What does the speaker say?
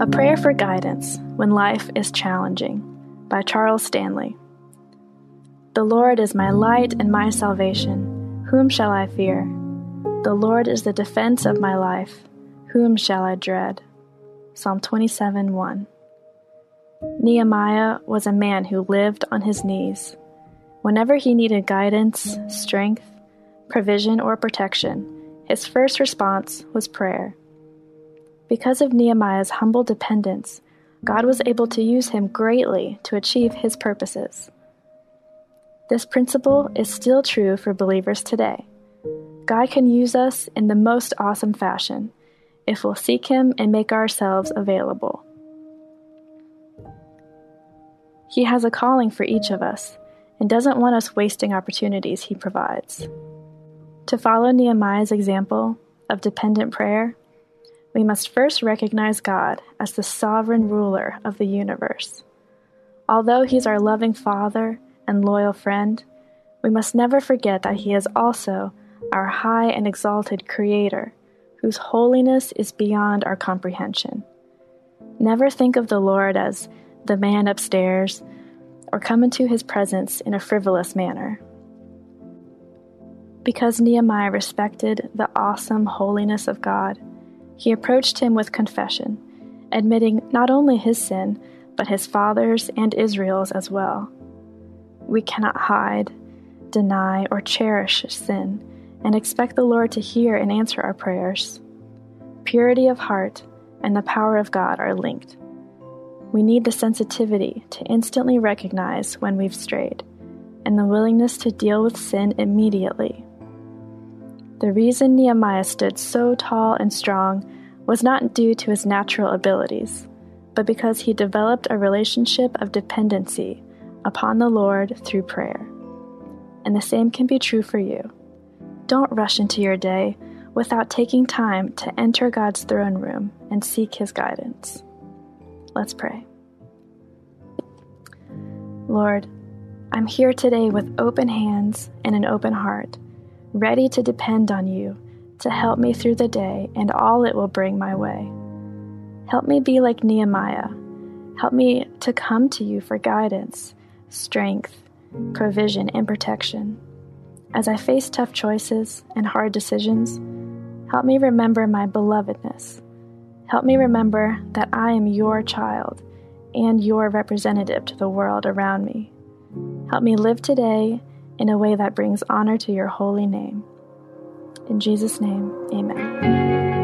A Prayer for Guidance When Life is Challenging by Charles Stanley. The Lord is my light and my salvation. Whom shall I fear? The Lord is the defense of my life. Whom shall I dread? Psalm 27 1. Nehemiah was a man who lived on his knees. Whenever he needed guidance, strength, provision, or protection, his first response was prayer. Because of Nehemiah's humble dependence, God was able to use him greatly to achieve his purposes. This principle is still true for believers today. God can use us in the most awesome fashion if we'll seek Him and make ourselves available. He has a calling for each of us and doesn't want us wasting opportunities He provides. To follow Nehemiah's example of dependent prayer, we must first recognize God as the sovereign ruler of the universe. Although He's our loving Father and loyal friend, we must never forget that He is also our high and exalted Creator, whose holiness is beyond our comprehension. Never think of the Lord as the man upstairs or come into His presence in a frivolous manner. Because Nehemiah respected the awesome holiness of God, he approached him with confession, admitting not only his sin, but his father's and Israel's as well. We cannot hide, deny, or cherish sin and expect the Lord to hear and answer our prayers. Purity of heart and the power of God are linked. We need the sensitivity to instantly recognize when we've strayed, and the willingness to deal with sin immediately. The reason Nehemiah stood so tall and strong was not due to his natural abilities, but because he developed a relationship of dependency upon the Lord through prayer. And the same can be true for you. Don't rush into your day without taking time to enter God's throne room and seek His guidance. Let's pray. Lord, I'm here today with open hands and an open heart, ready to depend on you to help me through the day and all it will bring my way. Help me be like Nehemiah. Help me to come to you for guidance, strength, provision, and protection. As I face tough choices and hard decisions, help me remember my belovedness. Help me remember that I am your child and your representative to the world around me. Help me live today in a way that brings honor to your holy name. In Jesus' name, amen.